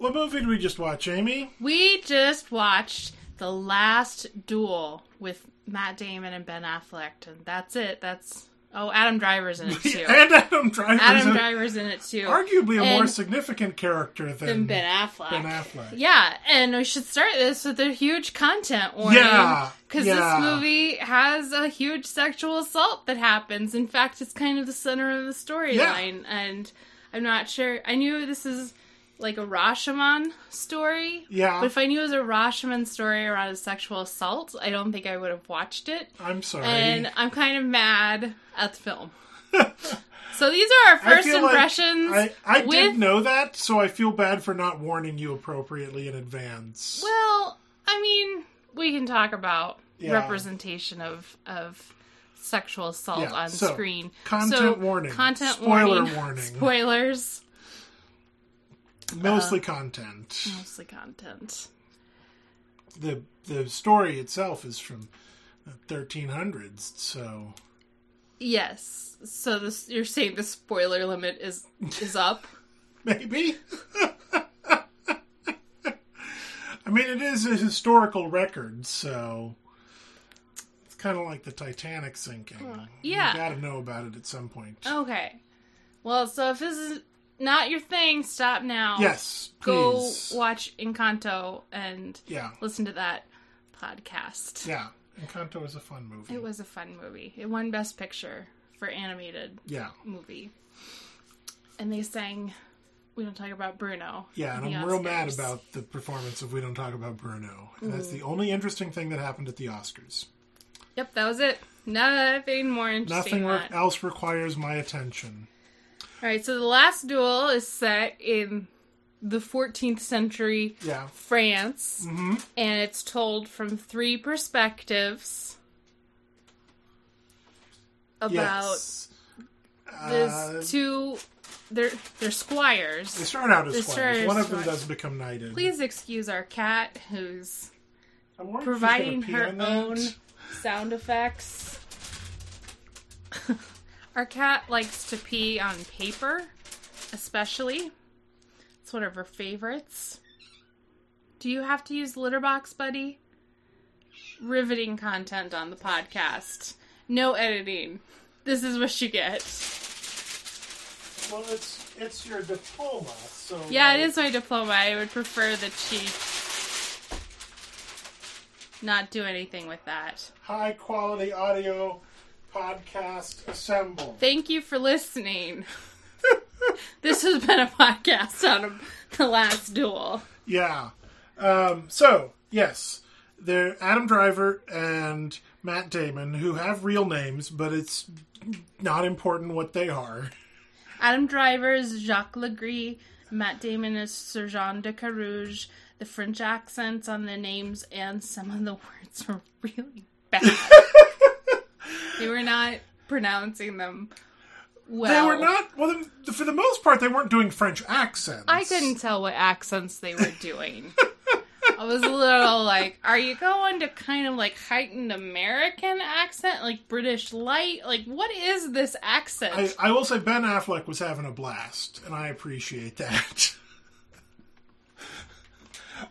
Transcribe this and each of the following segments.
What movie did we just watch, Amy? We just watched The Last Duel with Matt Damon and Ben Affleck, and that's it. That's oh, Adam Driver's in it too. and Adam Driver. Adam Driver's in it too. Arguably a more significant character than, than Ben Affleck. Ben Affleck. Yeah, and we should start this with a huge content warning. Yeah, Because yeah. this movie has a huge sexual assault that happens. In fact, it's kind of the center of the storyline. And I'm not sure. I knew this is like a Rashomon story. Yeah. But if I knew it was a Rashomon story around a sexual assault, I don't think I would have watched it. I'm sorry. And I'm kind of mad at the film. so these are our I first like impressions. I, I with did know that, so I feel bad for not warning you appropriately in advance. Well, I mean, we can talk about Yeah. representation of of sexual assault Yeah, on so, screen. content So, warning. Content Spoiler warning. warning. Spoilers. Mostly uh, content. Mostly content. The the story itself is from the 1300s, so Yes. So this you're saying the spoiler limit is is up. maybe. I mean, it is a historical record, so it's kind of like the Titanic sinking. yeah. you got to know about it at some point. Okay. Well, so if this is not your thing, stop now. Yes, please. Go watch Encanto and Yeah, listen to that podcast. yeah. Encanto is a fun movie. It was a fun movie. It won Best Picture for animated Yeah, movie. And they sang We Don't Talk About Bruno. yeah, and I'm real mad about the performance of We Don't Talk About Bruno. And that's Mm. the only interesting thing that happened at the Oscars. Yep, that was it. Nothing more interesting. Nothing else requires my attention. All right, so the last duel is set in the 14th century Yeah. France, hmm and it's told from three perspectives about Yes. these Uh, two. They're they're squires. they start out as they squires. One of them does become knighted. Please excuse our cat who's I'm worried she's providing her own sound effects. Our cat likes to pee on paper, especially. It's one of her favorites. Do you have to use litter box, buddy? Riveting content on the podcast. No editing. This is what you get. Well, it's it's your diploma, so Yeah, it is my diploma. I would prefer that she not do anything with that. high quality audio podcast assemble. Thank you for listening. this has been a podcast on the last duel. Yeah. Um, so yes, they're Adam Driver and Matt Damon, who have real names, but it's not important what they are. Adam Driver is Jacques Legris. Matt Damon is Jean de Carouge. The French accents on the names and some of the words are really bad. they were not pronouncing them well. They were not. Well, for the most part, they weren't doing French accents. I couldn't tell what accents they were doing. I was a little like, are you going to kind of like heightened American accent, like British light? Like, what is this accent? I, I will say Ben Affleck was having a blast, and I appreciate that.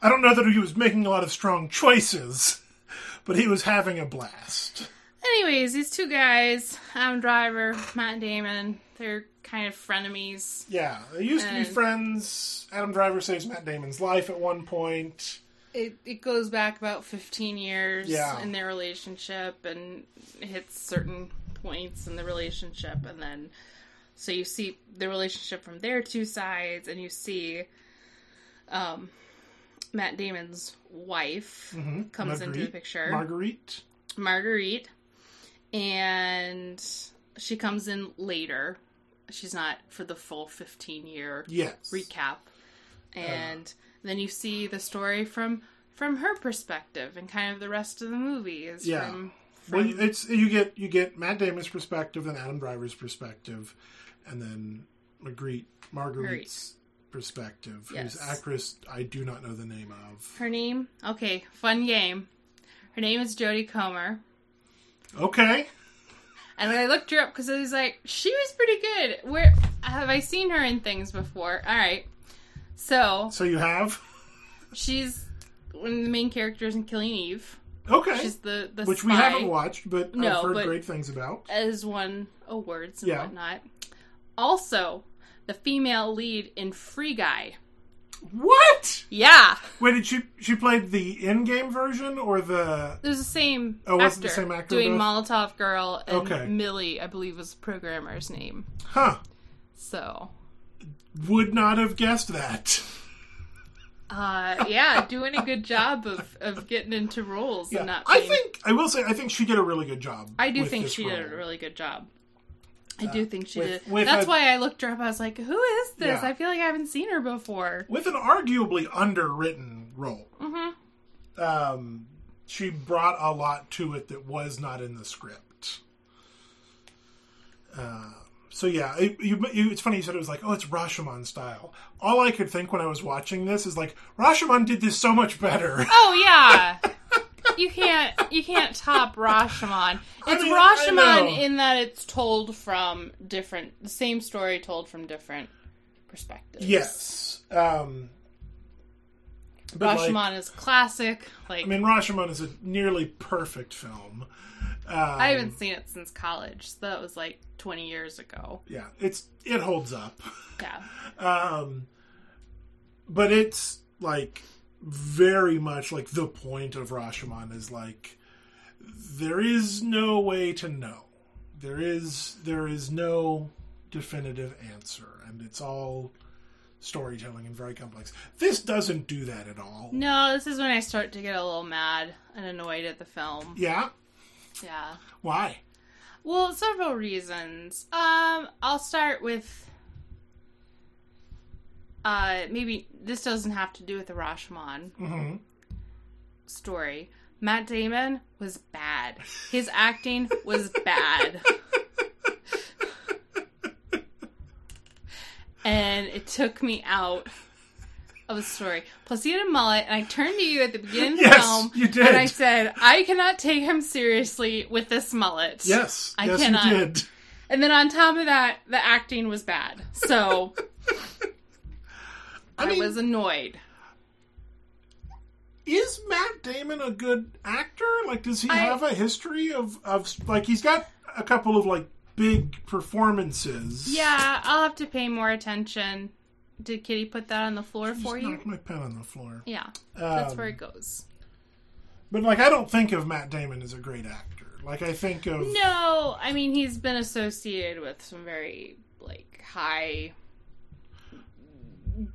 I don't know that he was making a lot of strong choices, but he was having a blast. Anyways, these two guys, Adam Driver, Matt Damon, they're kind of frenemies. Yeah, they used to be friends. Adam Driver saves Matt Damon's life at one point. It, it goes back about 15 years Yeah. in their relationship and hits certain points in the relationship. And then, so you see the relationship from their two sides, and you see um, Matt Damon's wife comes into the picture. Marguerite. Marguerite, and she comes in later. She's not for the full 15 year Yes. recap. Uh-huh. And then you see the story from from her perspective and kind of the rest of the movie is Yeah. from, Well, it's you get you get Matt Damon's perspective, then Adam Driver's perspective, and then Marguerite Marguerite's perspective, Yes. whose actress I do not know the name of. her name. Okay, fun game. Her name is Jodie Comer. Okay. And I looked her up because I was like, she was pretty good. Where have I seen her in things before? All right. So So you have she's one of the main characters in Killing Eve. okay, She's the the which spy, we haven't watched, but No, I've heard but- great things about. as won awards and Yeah. whatnot. Also, the female lead in Free Guy. What? Yeah, Wait, did she she played the in-game version or the? there's the same Oh, was it the same actor doing both? Molotov Girl, and Okay. Millie, I believe, was the programmer's name. Huh? So, Would not have guessed that. uh, yeah, doing a good job of, of getting into roles Yeah, and not. I think I will say I think she did a really good job. I do think she did a really good job. I do think she with- did. with That's a- why I looked her up. I was like, "Who is this? Yeah. I feel like I haven't seen her before." with an arguably underwritten role. hmm Um, she brought a lot to it that was not in the script. Uh, so yeah, it, you, you, it's funny you said it was like, oh, it's Rashomon style. All I could think when I was watching this is like, Rashomon did this so much better. Oh yeah. You can't you can't top Rashomon. It's mean, Rashomon in that it's told from different the same story told from different perspectives. yes. Um, but like, Rashomon is classic. Like I mean, Rashomon is a nearly perfect film. Um, I haven't seen it since college. So that was like twenty years ago. Yeah, it's it holds up. Yeah. Um, but it's like very much like the point of Rashomon is like there is no way to know. There is there is no definitive answer, and it's all storytelling and very complex. This doesn't do that at all. No, this is when I start to get a little mad and annoyed at the film. Yeah, Yeah. why? Well, several reasons. Um, I'll start with uh maybe this doesn't have to do with the Rashomon hmm story. Matt Damon was bad. His acting was bad. and it took me out of the story. Plus, he had a mullet, and I turned to you at the beginning of the Yes, film, you did. and I said, "I cannot take him seriously with this mullet." Yes, I yes, cannot. And then on top of that, the acting was bad. So I, mean- was annoyed. Is Matt Damon a good actor? Like, does he I- have a history of of like he's got a couple of like big performances? Yeah, I'll have to pay more attention. Did Kitty put that on the floor Just for you? my pen on the floor. Yeah, that's Um, where it goes. But like, I don't think of Matt Damon as a great actor. Like, I think of No, I mean he's been associated with some very like high,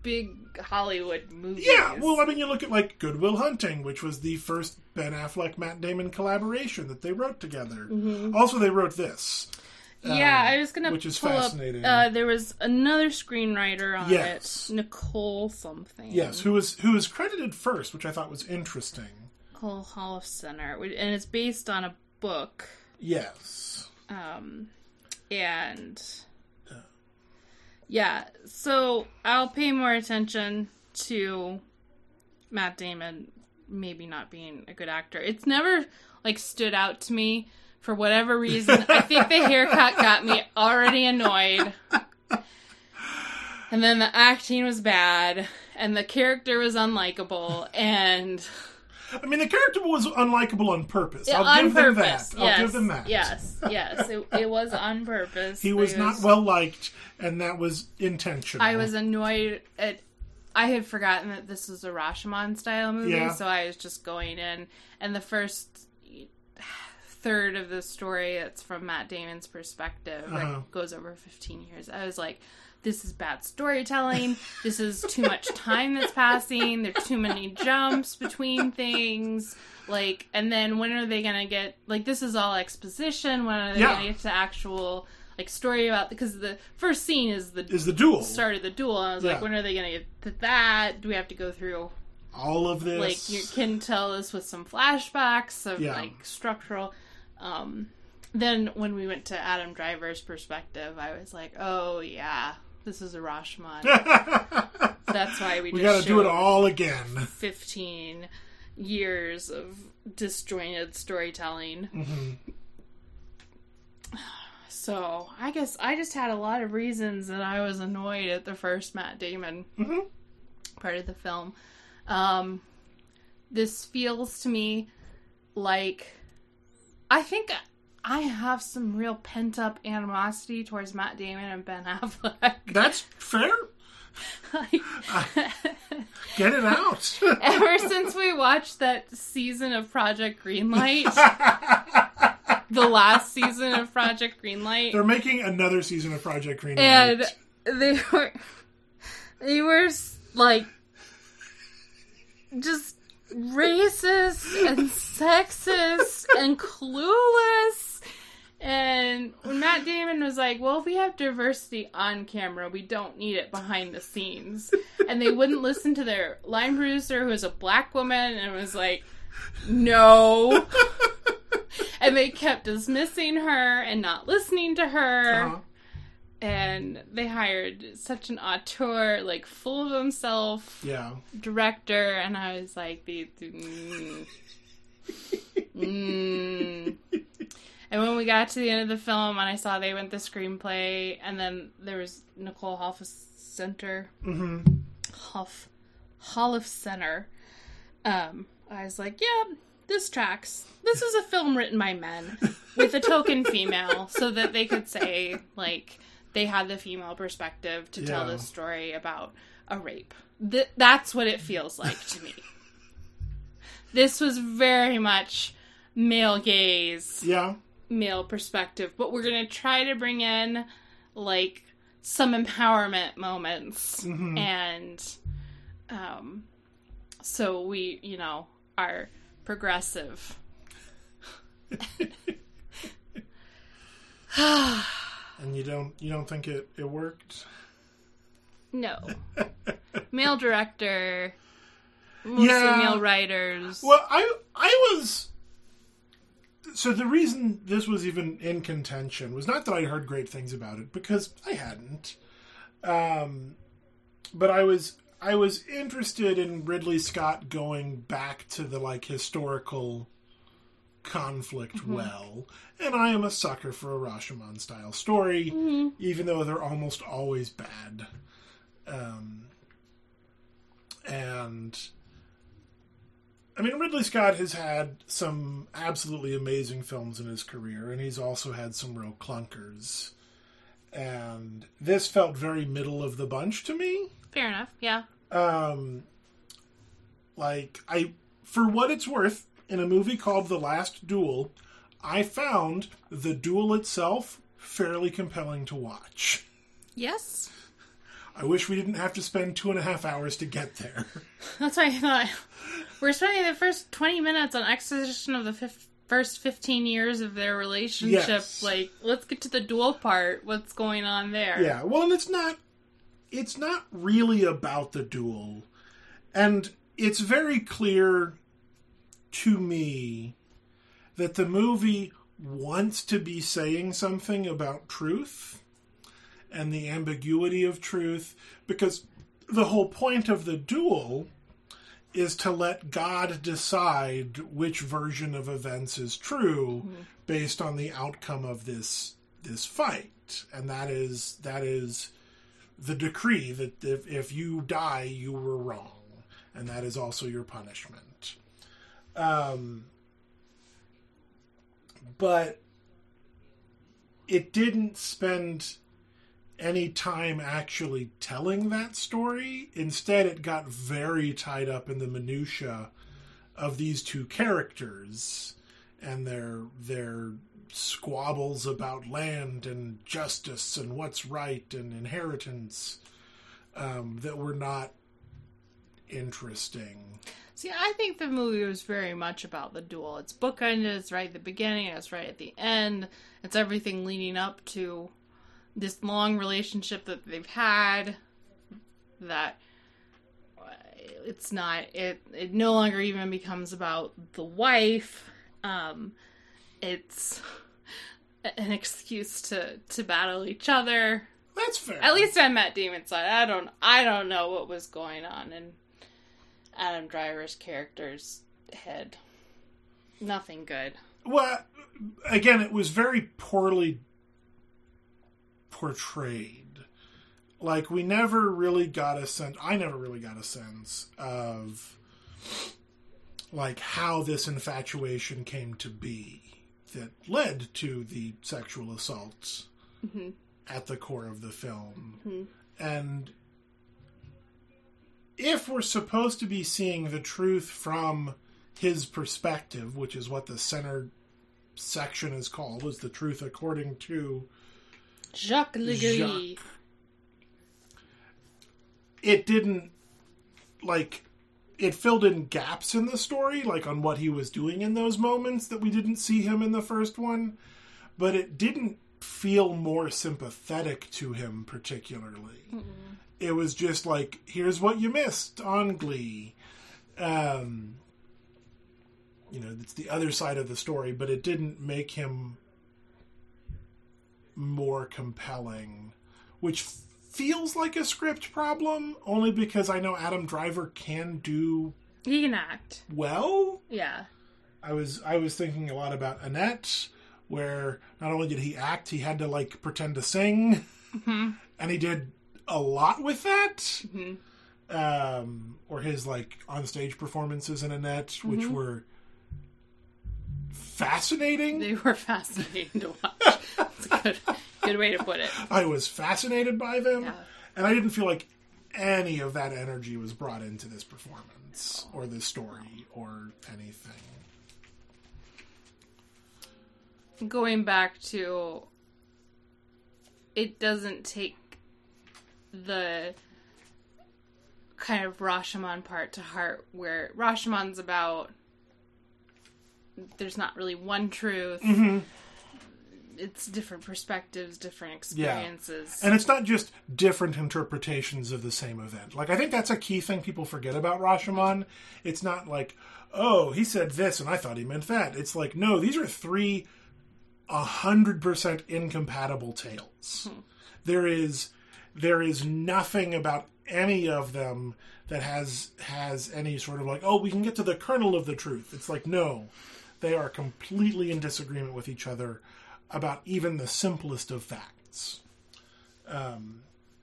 big Hollywood movies. yeah. Well, I mean, you look at like Good Will Hunting, which was the first Ben Affleck Matt Damon collaboration that they wrote together. Also, they wrote this. yeah. um, I was gonna which is pull fascinating. up. Uh, there was another screenwriter on Yes. it, Nicole something. Yes, who was who was credited first, which I thought was interesting. Nicole which- and it's based on a book. Yes. Um, and yeah, so I'll pay more attention to Matt Damon maybe not being a good actor. It's never like stood out to me for whatever reason. I think the haircut got me already annoyed. And then the acting was bad, and the character was unlikable, and I mean, the character was unlikable on purpose. Yeah, I'll on give purpose. them that. Yes, I'll give them that. Yes, yes, it, it was on purpose. He was I not well liked, and that was intentional. I was annoyed at. I had forgotten that this was a Rashomon style movie, Yeah. so I was just going in, and the first third of the story, it's from Matt Damon's perspective, Uh-huh. goes over 15 years. I was like, this is bad storytelling. this is too much time that's passing. There's too many jumps between things. Like, and then when are they gonna get like this is all exposition? When are they Yeah. gonna get to actual like story about because the first scene is the Is the duel started the duel. And I was Yeah. like, when are they gonna get to that? Do we have to go through all of this? like you can tell us with some flashbacks of Yeah. like structural um then when we went to adam driver's perspective i was like oh yeah this is a rashomon that's why we, we got to do it all again. 15 years of disjointed storytelling Mm-hmm. so i guess i just had a lot of reasons that i was annoyed at the first matt damon Mhm. part of the film. Um, this feels to me like I think I have some real pent up animosity towards Matt Damon and Ben Affleck. That's fair. Like, Get it out. ever since we watched that season of Project Greenlight, the last season of Project Greenlight, They're making another season of Project Greenlight, and they were they were like just racist and sexist and clueless and when Matt Damon was like, "Well, if we have diversity on camera, we don't need it behind the scenes," and they wouldn't listen to their line producer, who was a black woman, and was like, "No," and they kept dismissing her and not listening to her Uh-huh. and they hired such an auteur, like full of himself Yeah. director, and I was like, the, mm, mm. And when we got to the end of the film, and I saw they went the screenplay, and then there was Nicole Hoff Center, hmm Hoff, Holliff Center. Um, I was like, yeah, this tracks. This is a film written by men with a token female, so that they could say like they had the female perspective to tell Yeah. this story about a rape. Th- that's what it feels like to me. this was very much male gaze Yeah. Male perspective, but we're gonna try to bring in like some empowerment moments Mhm. and um so we, you know, are progressive. And you don't you don't think it it worked? No. male director, mostly Yeah. male writers. Well, I I was so the reason this was even in contention was not that I heard great things about it because I hadn't. Um, but I was I was interested in Ridley Scott going back to the like historical conflict well, and I am a sucker for a Rashomon style story, Mhm. even though they're almost always bad. Um, and I mean, Ridley Scott has had some absolutely amazing films in his career, and he's also had some real clunkers. And this felt very middle of the bunch to me. Fair enough, yeah. Um, like I, for what it's worth, in a movie called The Last Duel, I found the duel itself fairly compelling to watch. Yes. I wish we didn't have to spend two and a half hours to get there. That's why I thought we're spending the first 20 minutes on exposition of the fif- first 15 years of their relationship. Yes. Like, let's get to the duel part. What's going on there? Yeah, well, and it's not it's not really about the duel. And it's very clear to me that the movie wants to be saying something about truth and the ambiguity of truth because the whole point of the duel is to let God decide which version of events is true based on the outcome of this this fight. And that is that is the decree that if, if you die you were wrong. And that is also your punishment. Um but it didn't spend any time actually telling that story. Instead, it got very tied up in the minutia of these two characters and their their squabbles about land and justice and what's right and inheritance um, that were not interesting. See, I think the movie was very much about the duel. It's bookended, it's right at the beginning, it's right at the end. It's everything leading up to this long relationship that they've had that uh, it's not it it no longer even becomes about the wife. Um it's an excuse to to battle each other. That's fair. at least on Matt Damon's side. I don't i don't know what was going on in adam driver's character's head. Nothing good. Well, again, it was very poorly portrayed. like we never really got a sense i never really got a sense of like how this infatuation came to be that led to the sexual assaults mm-hmm. at the core of the film. Mm-hmm. And if we're supposed to be seeing the truth from his perspective which is what the center section is called is the truth according to Jacques. Jacques. it didn't like it filled in gaps in the story like on what he was doing in those moments that we didn't see him in the first one but it didn't feel more sympathetic to him particularly it was just like here's what you missed on glee um you know it's the other side of the story but it didn't make him more compelling which feels like a script problem only because i know adam driver can do He can act. well. Yeah. i was i was thinking a lot about annette where not only did he act he had to like pretend to sing. Mm-hmm. And he did a lot with that. Mm-hmm. Um or his like on stage performances in annette which mm-hmm. were fascinating. They were fascinating to watch. That's a good, good way to put it. I was fascinated by them, Yeah. and I didn't feel like any of that energy was brought into this performance or this story or anything. Going back to it doesn't take the kind of Rashomon part to heart where Rashomon's about there's not really one truth. Mm-hmm. It's different perspectives, different experiences. And it's not just different interpretations of the same event. Like I think that's a key thing people forget about Rashomon. It's not like, oh, he said this and I thought he meant that. It's like, no, these are three a hundred percent incompatible tales. Hmm. There is there is nothing about any of them that has has any sort of like, oh, we can get to the kernel of the truth. It's like, no. They are completely in disagreement with each other about even the simplest of facts. Um,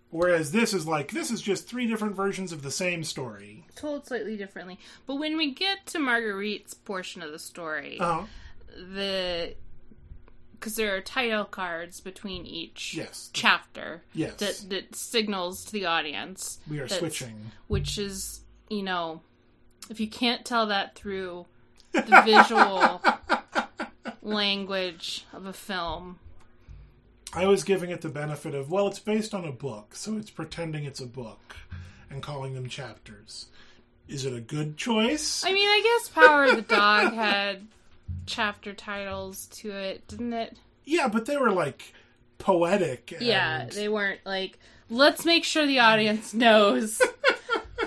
whereas this is like this is just three different versions of the same story. told slightly differently. But when we get to Marguerite's portion of the story, Uh-huh. the because there are title cards between each Yes. chapter Yes. that that signals to the audience We are switching. which is you know if you can't tell that through the visual language of a film I was giving it the benefit of well, it's based on a book, so it's pretending it's a book and calling them chapters. Is it a good choice? i mean i guess power of the dog had chapter titles to it didn't it yeah, but they were like poetic. And, Yeah, they weren't like, let's make sure the audience knows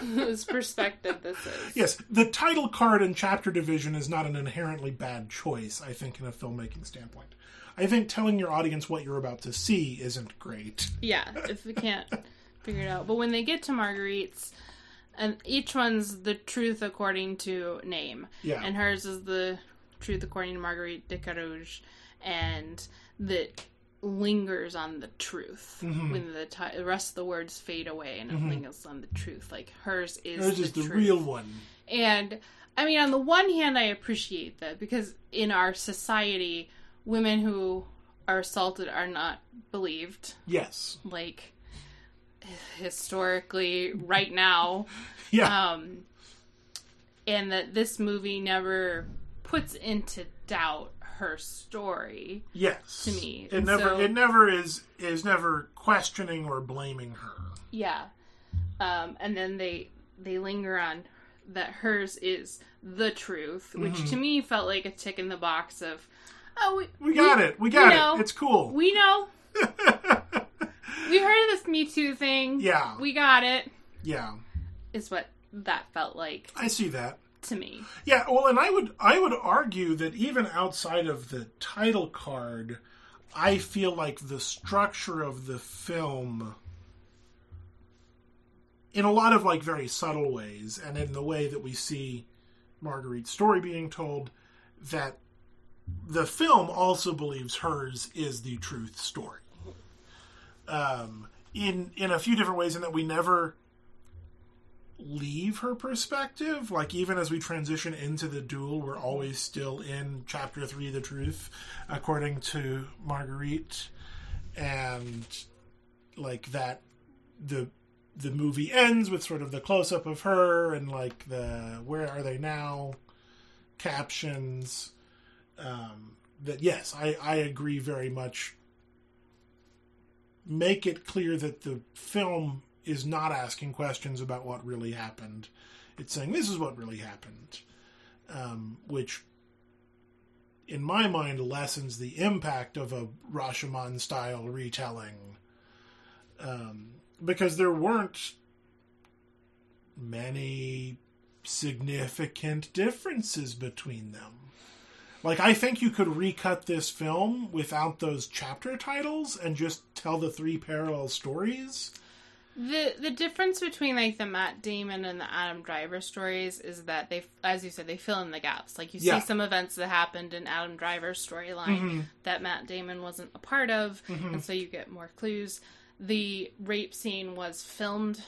whose perspective this is. Yes, the title card and chapter division is not an inherently bad choice, I think, in a filmmaking standpoint. I think telling your audience what you're about to see isn't great. Yeah, if we can't figure it out. But when they get to Marguerite's, and each one's the truth according to name. Yeah. And hers is the truth according to Marguerite de Carouge, and that lingers on the truth Mm-hmm. when the, ti- the rest of the words fade away and it lingers on the truth like hers is Hers the is the truth. real one. And I mean, on the one hand, I appreciate that because in our society, women who are assaulted are not believed. Yes. Like historically, right now, Yeah. um, and that this movie never puts into doubt her story. yes. to me. It And never so- it never is is never questioning or blaming her. Yeah, um, and then they they linger on that hers is the truth, which to me felt like a tick in the box of, oh, we, Mm-hmm. We got it. We got know. it. It's cool. We know. we heard of this Me Too thing. Yeah. We got it. yeah. Is what that felt like I see that. To me. Yeah, well, and I would I would argue that even outside of the title card, I feel like the structure of the film in a lot of like very subtle ways and in the way that we see Marguerite's story being told that the film also believes hers is the truth story. Um, in in a few different ways in that we never leave her perspective. Like even as we transition into the duel we're always still in chapter 3 the truth according to marguerite. And like that the the movie ends with sort of the close up of her and like the where are they now captions. Um that yes i i agree very much. Make it clear that the film is not asking questions about what really happened. It's saying this is what really happened, um, which, in my mind, lessens the impact of a Rashomon style retelling. Um, because there weren't many significant differences between them. Like, I think you could recut this film without those chapter titles and just tell the three parallel stories. The the difference between like the Matt Damon and the Adam Driver stories is that they, as you said, they fill in the gaps. Like you see some events that happened in Adam Driver's storyline that Matt Damon wasn't a part of, and so you get more clues. The rape scene was filmed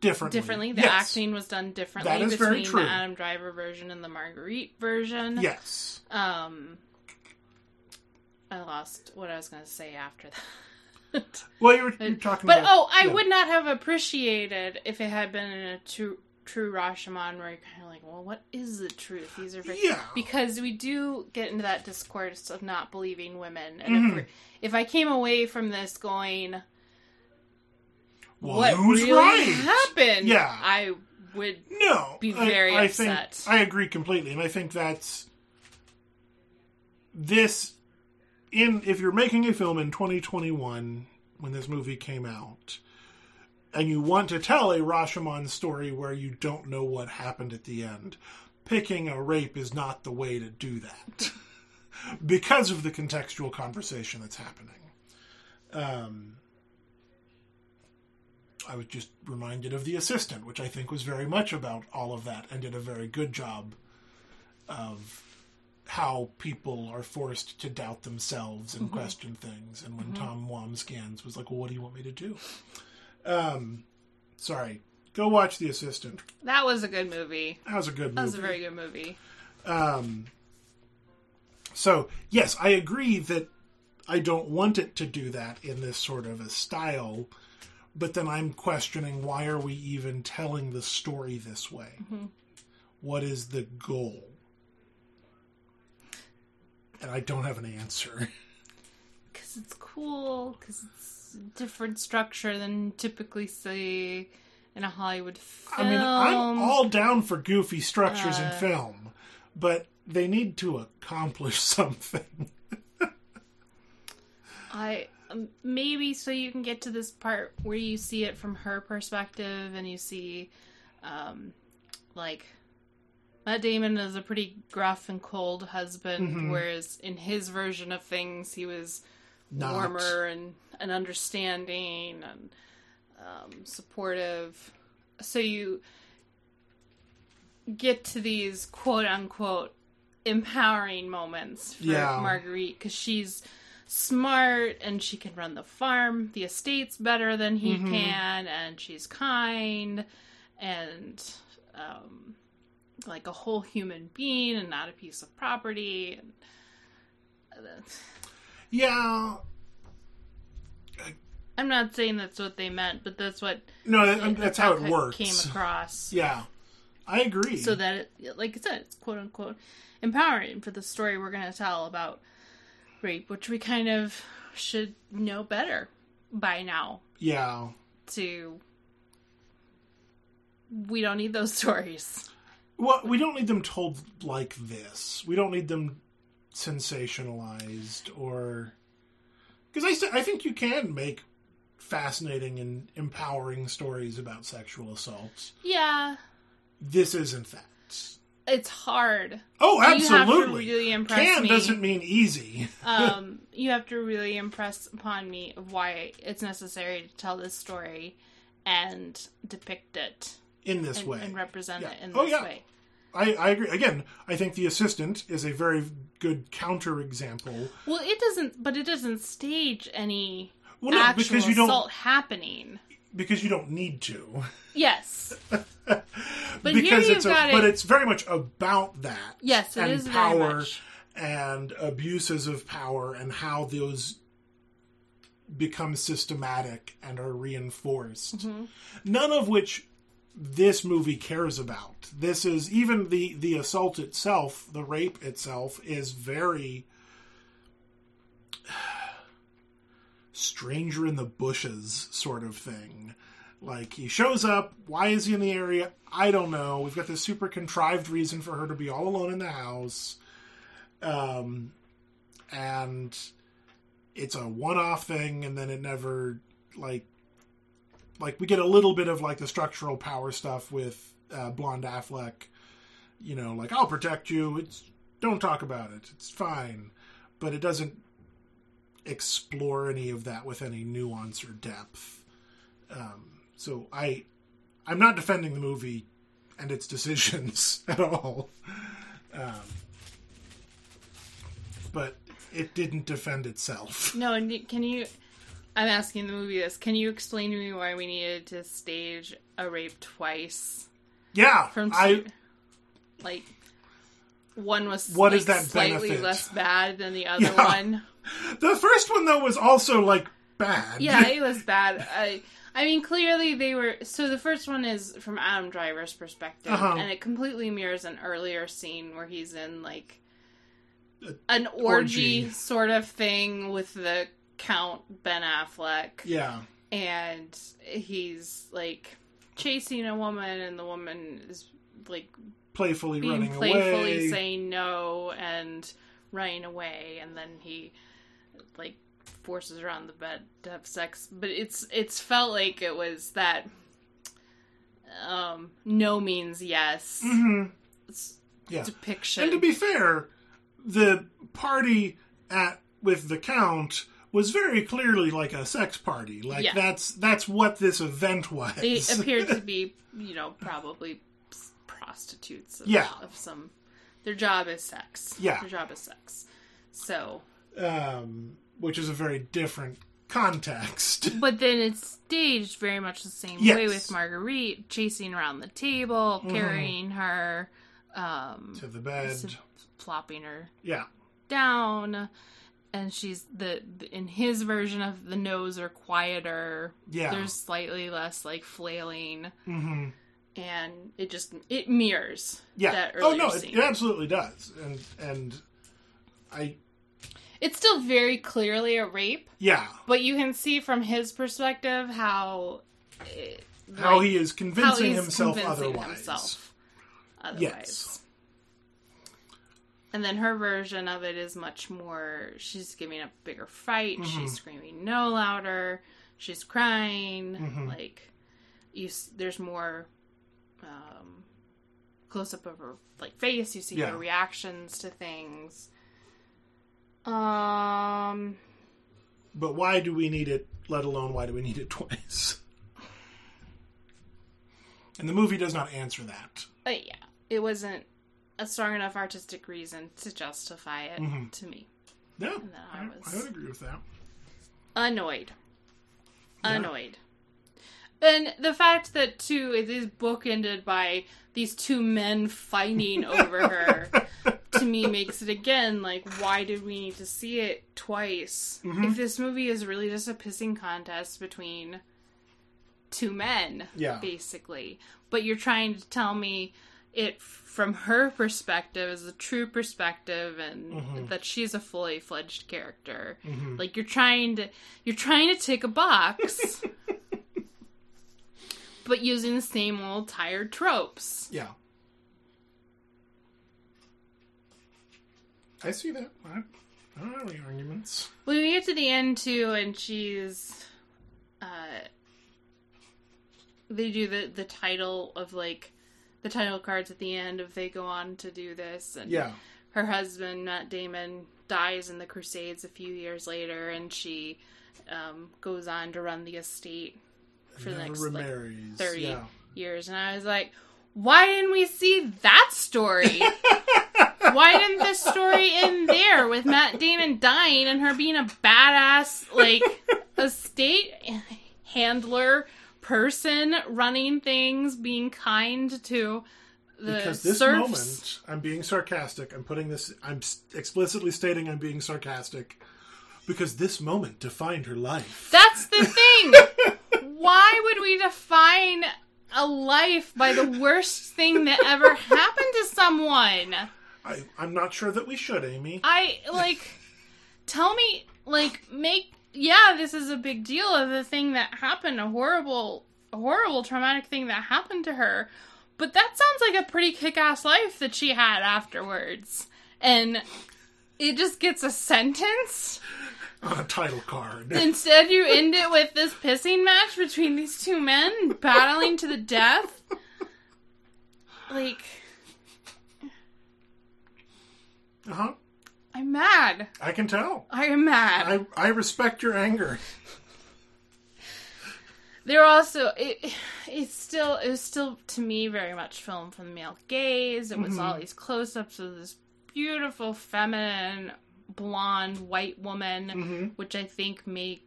Differently. differently. The Yes. acting was done differently That is very between true. the Adam Driver version and the Marguerite version. Yes. Um, I lost what I was going to say after that. Well, you were, you were talking about. But about. oh, I yeah. would not have appreciated if it had been in a true true Rashomon where you're kind of like, well, what is the truth? These are very... Yeah. because we do get into that discourse of not believing women, and Mhm. if if I came away from this going, Well, what who's really right? happened? Yeah. I would. No, be I- very I, upset. Think, I agree completely, and I think that's this. In if you're making a film in 2021 when this movie came out, and you want to tell a Rashomon story where you don't know what happened at the end, picking a rape is not the way to do that because of the contextual conversation that's happening. Um, I was just reminded of The Assistant, which I think was very much about all of that and did a very good job of how people are forced to doubt themselves and question things. And when Tom Wambsgans was like, "Well, what do you want me to do?" Um, sorry, go watch The Assistant. That was a good movie. That was a good movie. That was a very good movie. Um, so yes, I agree that I don't want it to do that in this sort of a style, but then I'm questioning why are we even telling the story this way? What is the goal? And I don't have an answer. because it's cool because it's a different structure than typically see in a Hollywood film. I mean, I'm all down for goofy structures in Uh, film, but they need to accomplish something. I um, maybe so you can get to this part where you see it from her perspective and you see, um, like. Matt Damon is a pretty gruff and cold husband, Mhm. whereas in his version of things, he was Not. warmer and, and understanding and um, supportive. So you get to these quote unquote empowering moments for Yeah. Marguerite because she's smart and she can run the farm, the estate's better than he Mhm. can, and she's kind and um, like a whole human being and not a piece of property. And, Yeah, I'm not saying that's what they meant, but that's what no, that, um, that's how it works. Came across, Yeah, I agree. so that it, like I said, it's quote unquote empowering for the story we're going to tell about rape, which we kind of should know better by now. yeah, To we don't need those stories. Well, we don't need them told like this. We don't need them sensationalized or because I st- I think you can make fascinating and empowering stories about sexual assaults. Yeah, This isn't that. it's hard. Oh, You have to absolutely. really impress Can me. doesn't mean easy. um, you have to really impress upon me why it's necessary to tell this story and depict it in this and, way. and represent Yeah. it in Oh, this yeah. way. I, I agree. Again, I think The Assistant is a very good counterexample. Well, it doesn't, but it doesn't stage any Well, no, actual because you don't assault happening. because you don't need to. Yes. But because here it's you've a, but it- it's very much about that. Yes, it and is very power much. and abuses of power and how those become systematic and are reinforced. Mm-hmm. None of which this movie cares about. This is even the the assault itself, the rape itself is very stranger in the bushes sort of thing. Like he shows up, why is he in the area? I don't know. We've got this super contrived reason for her to be all alone in the house. Um and it's a one-off thing and then it never like like we get a little bit of like the structural power stuff with uh, blonde affleck. You know like i'll protect you. It's don't talk about it. It's fine. But it doesn't explore any of that with any nuance or depth. Um, so i i'm not defending the movie and its decisions at all. Um, but it didn't defend itself. No, and can you? I'm asking the movie this. Can you explain to me why we needed to stage a rape twice? yeah From i like one was What like, is that slightly benefit? less bad than the other Yeah. one. the first one though was also like bad Yeah, it was bad. I I mean, clearly they were. So the first one is from Adam Driver's perspective, Uh-huh. and it completely mirrors an earlier scene where he's in like an orgy, orgy. sort of thing with the Count Ben Affleck. yeah. And he's like chasing a woman and the woman is like playfully running playfully away. saying no and running away and then he like forces her on the bed to have sex. But it's it's felt like it was that um no means yes Mhm. yeah. depiction. And to be fair the party at with the count was very clearly like a sex party. Like Yeah. that's that's what this event was. They appeared to be you know probably prostitutes of, Yeah. of some their job is sex. Yeah. their job is sex. So um which is a very different context. but then it's staged very much the same Yes. way with marguerite chasing around the table carrying her um to the bed. plopping her yeah. down and she's the in his version of the nose are quieter. Yeah. There's slightly less like flailing. Hmm and it just it mirrors yeah. oh no it, it absolutely does. And and i It's still very clearly a rape, yeah. But you can see from his perspective how it, how like, he is convincing himself convincing otherwise. himself otherwise. Yes. And then her version of it is much more. She's giving a bigger fight. Mm-hmm. She's screaming no louder. She's crying. Mhm. Like you, there's more um, close up of her like face. You see Yeah. her reactions to things. Um. But why do we need it, let alone why do we need it twice? And the movie does not answer that. But yeah, it wasn't a strong enough artistic reason to justify it Mhm. to me. Then I I, was- I would agree with that. Annoyed. Yeah. Annoyed. And the fact that too it is bookended by these two men fighting over her to me makes it again like why did we need to see it twice? Mm-hmm. If this movie is really just a pissing contest between two men, Yeah. basically. But you're trying to tell me it from her perspective is a true perspective and Mm-hmm. that she's a fully fledged character. Like you're trying to you're trying to tick a box but using the same old tired tropes. Yeah. I see that. I, I don't have any arguments. When we get to the end too and she's uh they do the the title of like the title cards at the end if they go on to do this and Yeah. her husband Matt Damon dies in the Crusades a few years later, and she um, goes on to run the estate for the next like, thirty Yeah. years. And I was like, why didn't we see that story? Why didn't this story end there with Matt Damon dying and her being a badass, like, estate handler person, running things, being kind to the because this serfs? moment, I'm being sarcastic. I'm putting this. I'm explicitly stating I'm being sarcastic because this moment defined her life. That's the thing. Why would we define a life by the worst thing that ever happened to someone? I, I'm not sure that we should, Amy. I like tell me like make yeah, this is a big deal of the thing that happened, a horrible horrible traumatic thing that happened to her. But that sounds like a pretty kick-ass life that she had afterwards. And it just gets a sentence. On a title card. Instead, you end it with this pissing match between these two men battling to the death. Like, Uh huh. I'm mad. I can tell. I am mad. I I respect your anger. They're also it. It's still it was still to me very much filmed from the male gaze. It was mm-hmm. all these close-ups of this beautiful, feminine, blonde white woman, mm-hmm. which I think makes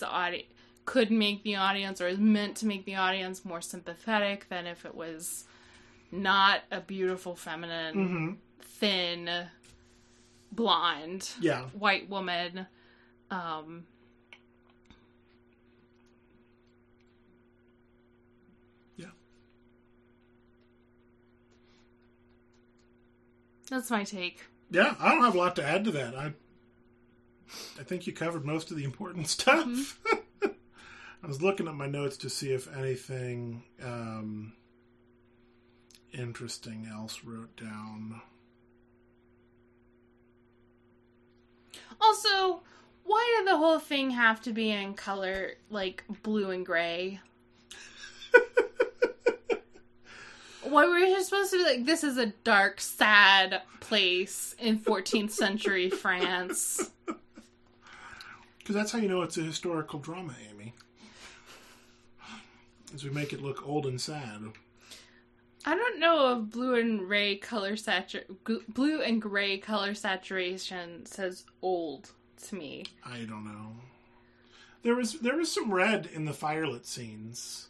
the audience could make the audience or is meant to make the audience more sympathetic than if it was not a beautiful, feminine, mm-hmm. thin, blonde Yeah. white woman. Um, Yeah. that's my take. Yeah, I don't have a lot to add to that. I I think you covered most of the important stuff. I was looking at my notes to see if anything um, interesting else wrote down. Also, why did the whole thing have to be in color like blue and gray? Why were you supposed to be like this is a dark, sad place in 14th century France? Because that's how you know it's a historical drama, Amy. As we make it look old and sad. I don't know if blue and gray color satur- blue and gray color saturation says old to me. I don't know. There was there was some red in the firelit scenes.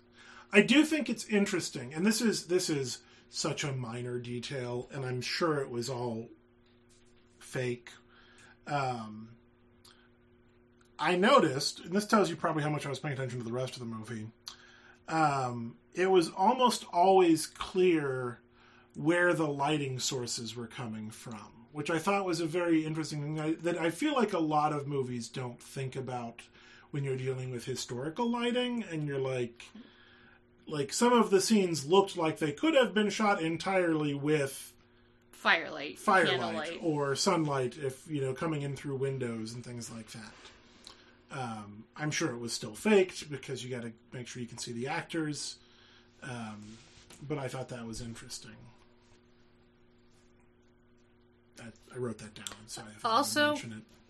I do think it's interesting, and this is this is such a minor detail, and I'm sure it was all fake. Um, I noticed, and this tells you probably how much I was paying attention to the rest of the movie. Um, it was almost always clear where the lighting sources were coming from, which I thought was a very interesting thing I, that I feel like a lot of movies don't think about when you're dealing with historical lighting, and you're like, like some of the scenes looked like they could have been shot entirely with Firelight, firelight candlelight. or sunlight, if you know, coming in through windows and things like that. Um, I'm sure it was still faked because you got to make sure you can see the actors. Um, but I thought that was interesting. I, I wrote that down, so I Also-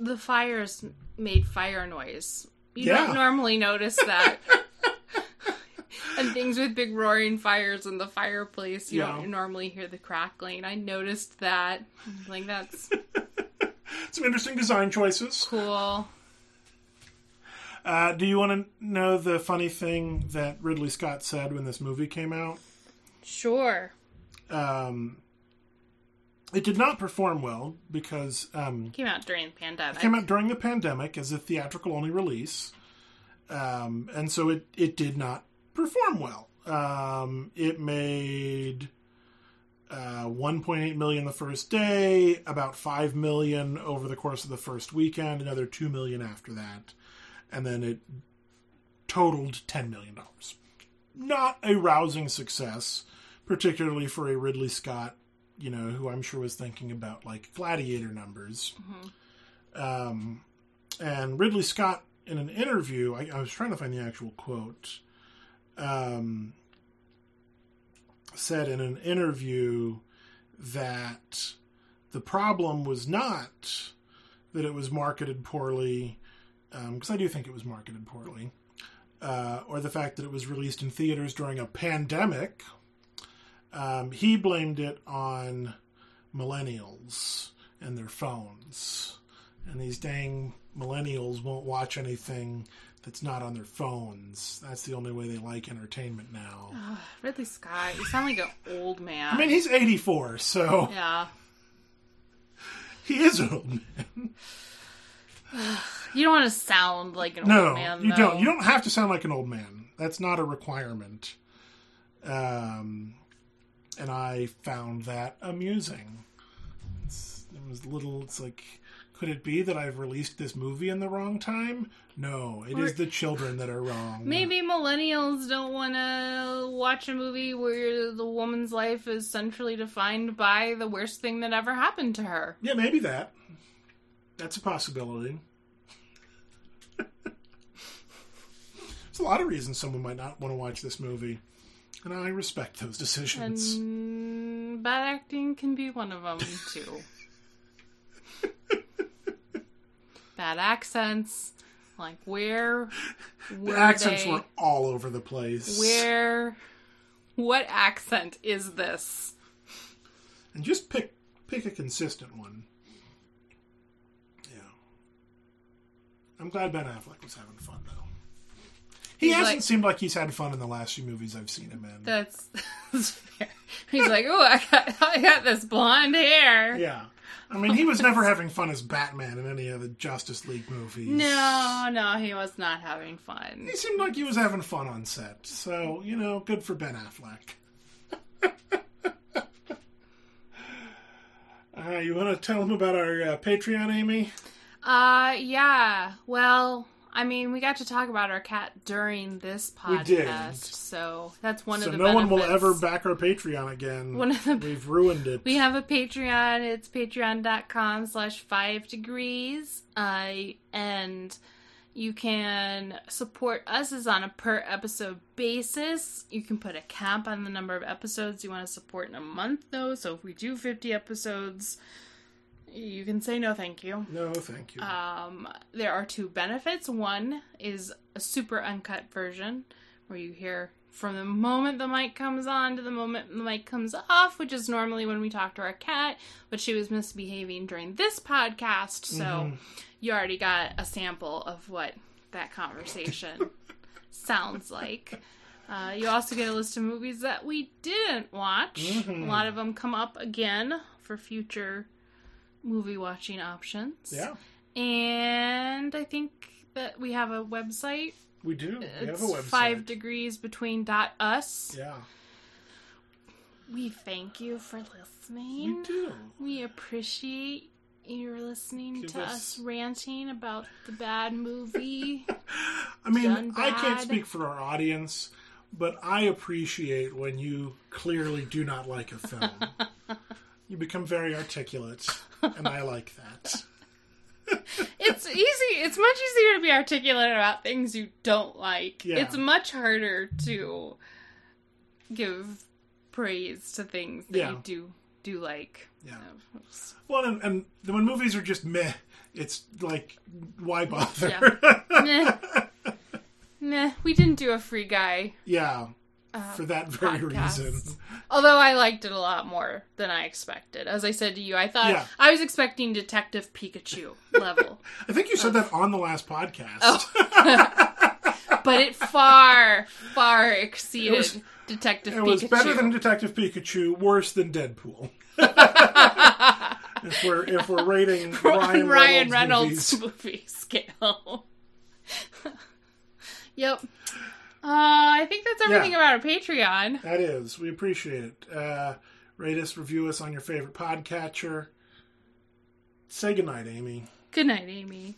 the fires made fire noise. You Yeah. don't normally notice that. and things with big roaring fires in the fireplace, you Yeah. don't normally hear the crackling. I noticed that. Like that's Some interesting design choices. cool. Uh, do you want to know the funny thing that Ridley Scott said when this movie came out? Sure. Um, it did not perform well because um, Came out during the pandemic. It came out during the pandemic as a theatrical only release, um, and so it it did not perform well. Um, it made uh, 1.8 million the first day, about 5 million over the course of the first weekend, another 2 million after that, and then it totaled 10 million dollars. Not a rousing success, particularly for a Ridley Scott, you know, who I'm sure was thinking about like gladiator numbers. Um, and Ridley Scott, in an interview, I, I was trying to find the actual quote, um, said in an interview that the problem was not that it was marketed poorly, because I do think it was marketed poorly, uh, or the fact that it was released in theaters during a pandemic. Um, he blamed it on millennials and their phones. And these dang millennials won't watch anything that's not on their phones. That's the only way they like entertainment now. Ugh, Ridley Scott, you sound like an old man. I mean, he's 84, so yeah. he is an old man. You don't want to sound like an No, old man. you though. don't. You don't have to sound like an old man. That's not a requirement. Um, and I found that amusing. It's, it was little. It's like, could it be that I've released this movie in the wrong time? No, it is Or- the children that are wrong. Maybe millennials don't want to watch a movie where the woman's life is centrally defined by the worst thing that ever happened to her. Yeah, maybe that. That's a possibility. There's a lot of reasons someone might not want to watch this movie, and I respect those decisions. And bad acting can be one of them, too. bad accents. Like, where were the accents they? were all over the place. Where. What accent is this? and just pick pick a consistent one. Yeah, I'm glad Ben Affleck was having fun though. He He's hasn't like- seemed like he's had fun in the last few movies I've seen him in. That's, that's fair. He's like, oh, I got, I got this blonde hair. yeah, I mean he was never having fun as Batman in any of the Justice League movies. No, no, he was not having fun. He seemed like he was having fun on set, so you know, good for Ben Affleck. uh, you want to tell him about our uh, Patreon, Amy? Uh, yeah. Well, I mean, we got to talk about our cat during this podcast, did. so that's one so of the no one will ever back our Patreon again. One of the We've ruined it. We have a Patreon. It's patreon.com slash five degrees. Uh, and you can support us as on a per episode basis. You can put a cap on the number of episodes you want to support in a month, though. So if we do 50 episodes, you can say no thank you. no, thank you. Um, there are two benefits. One is a super uncut version where you hear from the moment the mic comes on to the moment the mic comes off, which is normally when we talk to our cat, but she was misbehaving during this podcast, so Mhm. you already got a sample of what that conversation sounds like. Uh, you also get a list of movies that we didn't watch. Mhm. A lot of them come up again for future movie watching options. yeah, And I think that we have a website. we do. We have a website. five degrees between dot us. Yeah, We thank you for listening. we do. We appreciate you listening Give to us- us ranting about the bad movie. I mean, I can't speak for our audience, but I appreciate when you clearly do not like a film. you become very articulate, and I like that. it's easy. It's much easier to be articulate about things you don't like. Yeah. It's much harder to give praise to things that Yeah. you do do like. Yeah. Well, and, and when movies are just meh, it's like, why bother? Nah. Nah, we didn't do a free guy. yeah, Uh, for that very reason. Although I liked it a lot more than I expected. As I said to you, I thought Yeah. I was expecting Detective Pikachu level. I think you said that on the last podcast. Oh. but it far, far exceeded It was- Detective It was better than Detective Pikachu, worse than Deadpool. if we're if we're rating Ryan, Ryan, Reynolds, Reynolds, movie scale. yep. Uh, I think that's everything Yeah. about our Patreon. that is, we appreciate it. Uh, rate us, review us on your favorite podcatcher. Say goodnight, Amy. Good night, Amy.